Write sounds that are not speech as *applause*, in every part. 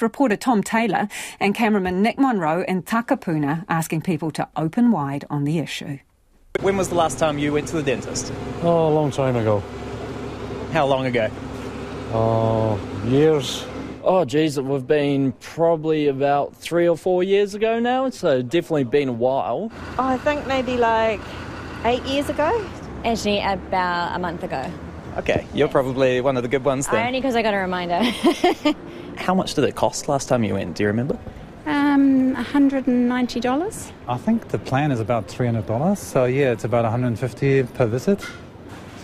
Reporter Tom Taylor and cameraman Nick Monro in Takapuna asking people to open wide on the issue. When was the last time you went to the dentist? Oh, a long time ago. How long ago? Oh, years. Oh, geez, we've been probably about three or four years ago now, so definitely been a while. Oh, I think maybe like eight years ago. Actually, about a month ago. Okay, you're probably one of the good ones then. Only because I got a reminder. *laughs* How much did it cost last time you went? Do you remember? Um, $190. I think the plan is about $300. So, yeah, it's about 150 per visit.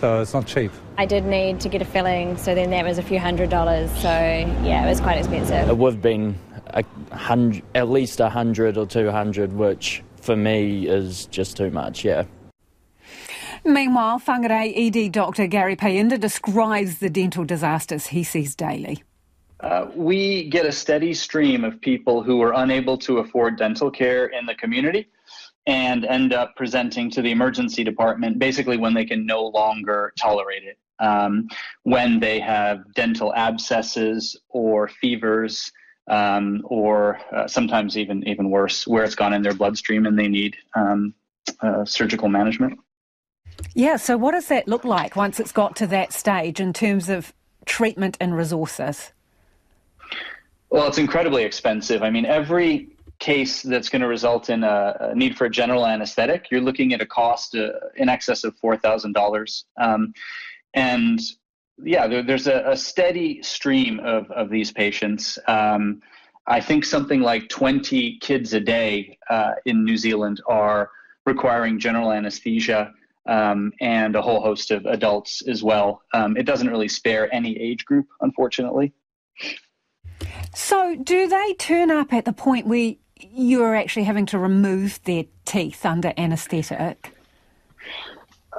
So, it's not cheap. I did need to get a filling, so then that was a few hundred dollars. So, yeah, it was quite expensive. It would have been a hundred, at least a hundred or two hundred, which for me is just too much, yeah. Meanwhile, Whangarei ED Dr Gary Payinda describes the dental disasters he sees daily. Uh, we get a steady stream of people who are unable to afford dental care in the community and end up presenting to the emergency department basically when they can no longer tolerate it. Um, when they have dental abscesses or fevers, um, or uh, sometimes even even worse, where it's gone in their bloodstream and they need um, uh, surgical management. Yeah, so what does that look like once it's got to that stage in terms of treatment and resources? Well, it's incredibly expensive. I mean, every case that's going to result in a, a need for a general anesthetic, you're looking at a cost uh, in excess of $4,000. Um, and yeah, there, there's a, a, steady stream of, of these patients. Um, I think something like 20 kids a day uh, in New Zealand are requiring general anesthesia um, and a whole host of adults as well. Um, it doesn't really spare any age group, unfortunately. So, do they turn up at the point where you're actually having to remove their teeth under anaesthetic?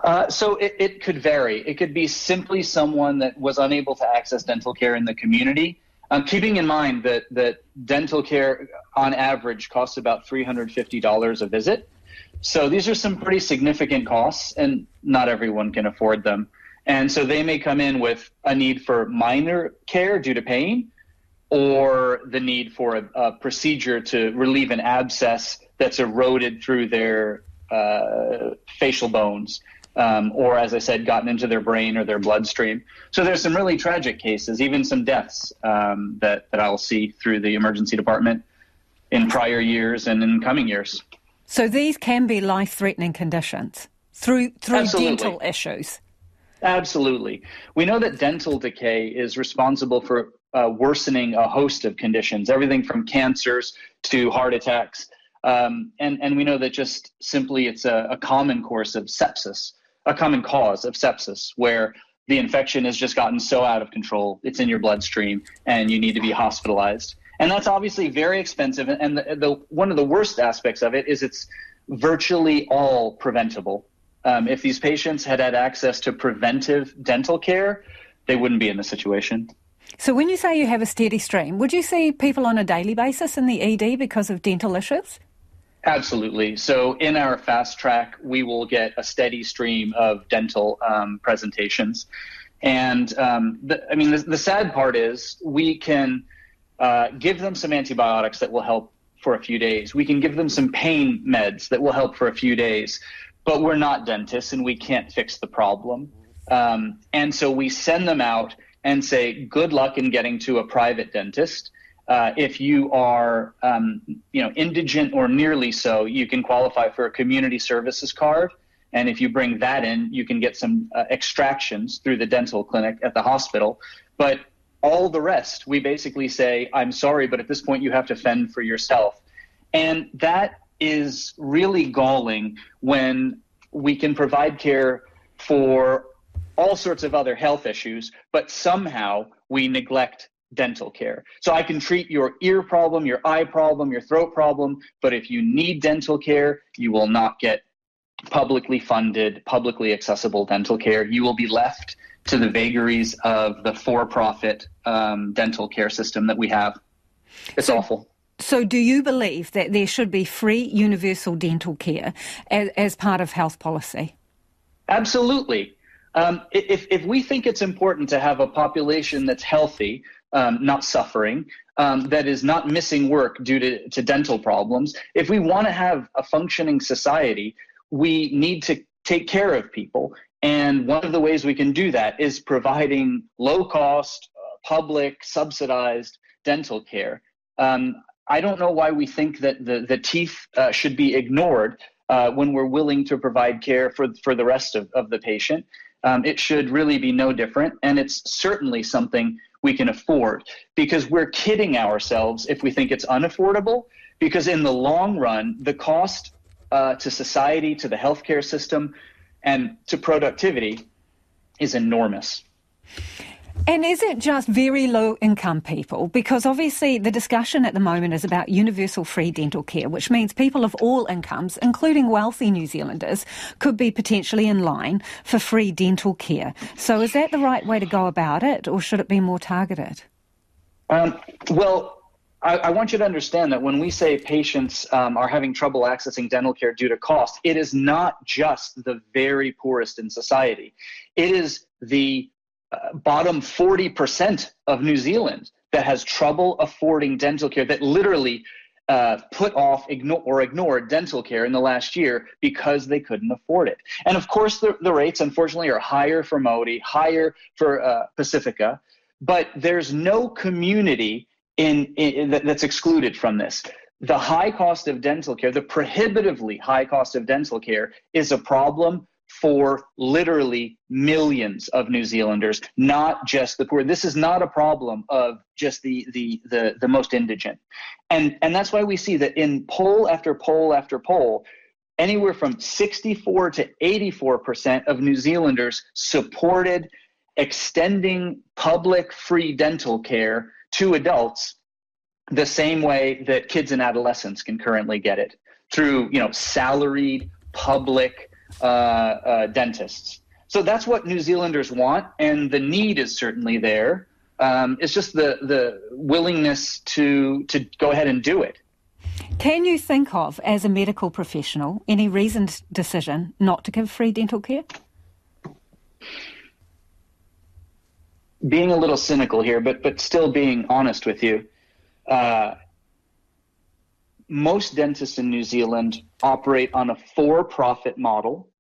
Uh, so it, it could vary. It could be simply someone that was unable to access dental care in the community. Um, keeping in mind that, that dental care on average costs about $350 a visit. So these are some pretty significant costs, and not everyone can afford them. And so they may come in with a need for minor care due to pain, or the need for a, a procedure to relieve an abscess that's eroded through their uh, facial bones. Um, or, as I said, gotten into their brain or their bloodstream. So there's some really tragic cases, even some deaths um, that, that I'll see through the emergency department in prior years and in coming years. So these can be life-threatening conditions through through Absolutely. dental issues. Absolutely. We know that dental decay is responsible for uh, worsening a host of conditions, everything from cancers to heart attacks. Um, and, and we know that just simply it's a, a common course of sepsis, a common cause of sepsis, where the infection has just gotten so out of control, it's in your bloodstream, and you need to be hospitalized and that's obviously very expensive. And the, the one of the worst aspects of it is it's virtually all preventable. Um, if these patients had had access to preventive dental care, they wouldn't be in this situation. So, when you say you have a steady stream, would you see people on a daily basis in the ED because of dental issues? Absolutely. So, in our fast track, we will get a steady stream of dental um, presentations. And um, the, I mean, the, the sad part is we can uh, give them some antibiotics that will help for a few days. We can give them some pain meds that will help for a few days, but we're not dentists and we can't fix the problem. Um, and so we send them out and say, good luck in getting to a private dentist. Uh, if you are, um, you know, indigent or nearly so, you can qualify for a community services card. And if you bring that in, you can get some uh, extractions through the dental clinic at the hospital. But all the rest, we basically say, I'm sorry, but at this point you have to fend for yourself. And that is really galling when we can provide care for all sorts of other health issues, but somehow we neglect dental care. So I can treat your ear problem, your eye problem, your throat problem, but if you need dental care, you will not get publicly funded, publicly accessible dental care. You will be left to the vagaries of the for-profit um, dental care system that we have. It's so, awful. So, do you believe that there should be free universal dental care as, as part of health policy? Absolutely. Um, if, if we think it's important to have a population that's healthy, um, not suffering, um, that is not missing work due to, to dental problems. If we want to have a functioning society, we need to take care of people. And one of the ways we can do that is providing low cost, uh, public, subsidized dental care. Um, I don't know why we think that the, the teeth uh, should be ignored uh, when we're willing to provide care for, for the rest of, of the patient. Um, it should really be no different. And it's certainly something we can afford because we're kidding ourselves if we think it's unaffordable. Because in the long run, the cost uh, to society, to the healthcare system, and to productivity is enormous. And is it just very low income people? Because obviously the discussion at the moment is about universal free dental care, which means people of all incomes, including wealthy New Zealanders, could be potentially in line for free dental care. So is that the right way to go about it, or should it be more targeted? Um, well, I, I, want you to understand that when we say patients um, are having trouble accessing dental care due to cost, it is not just the very poorest in society. It is the bottom 40% of New Zealand that has trouble affording dental care, that literally uh, put off ignore, or ignored dental care in the last year because they couldn't afford it. And of course, the, the rates, unfortunately, are higher for Māori, higher for uh, Pacifica, but there's no community in, in, that's excluded from this. The high cost of dental care, the prohibitively high cost of dental care, is a problem for literally millions of New Zealanders, not just the poor. This is not a problem of just the the the, the most indigent, and and that's why we see that in poll after poll after poll, anywhere from 64 to 84 percent of New Zealanders supported extending public free dental care to adults the same way that kids and adolescents can currently get it through you know salaried public dentists. So that's what new zealanders want and the need is certainly there. Um, it's just the the willingness to to go ahead and do it. Can you think of as a medical professional any reasoned decision not to give free dental care? Being a little cynical here, but but still being honest with you, uh, most dentists in New Zealand operate on a for-profit model,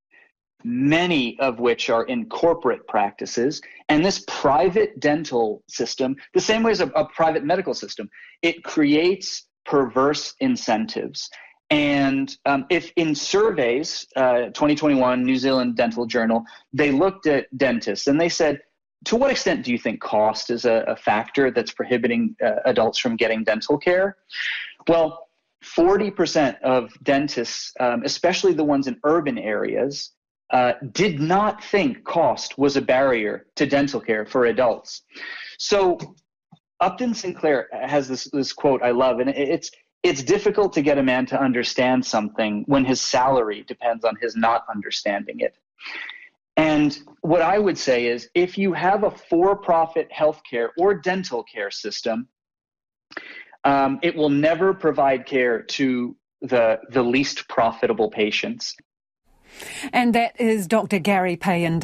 many of which are in corporate practices. And this private dental system, the same way as a, a private medical system, it creates perverse incentives. And um, if in surveys, uh, 2021 New Zealand Dental Journal, they looked at dentists and they said to what extent do you think cost is a, a factor that's prohibiting uh, adults from getting dental care? Well, 40% of dentists, um, especially the ones in urban areas, uh, did not think cost was a barrier to dental care for adults. So Upton Sinclair has this, this quote I love, and it's it's difficult to get a man to understand something when his salary depends on his not understanding it. And what I would say is if you have a for profit healthcare or dental care system, um, it will never provide care to the, the least profitable patients. And that is Dr. Gary Payen.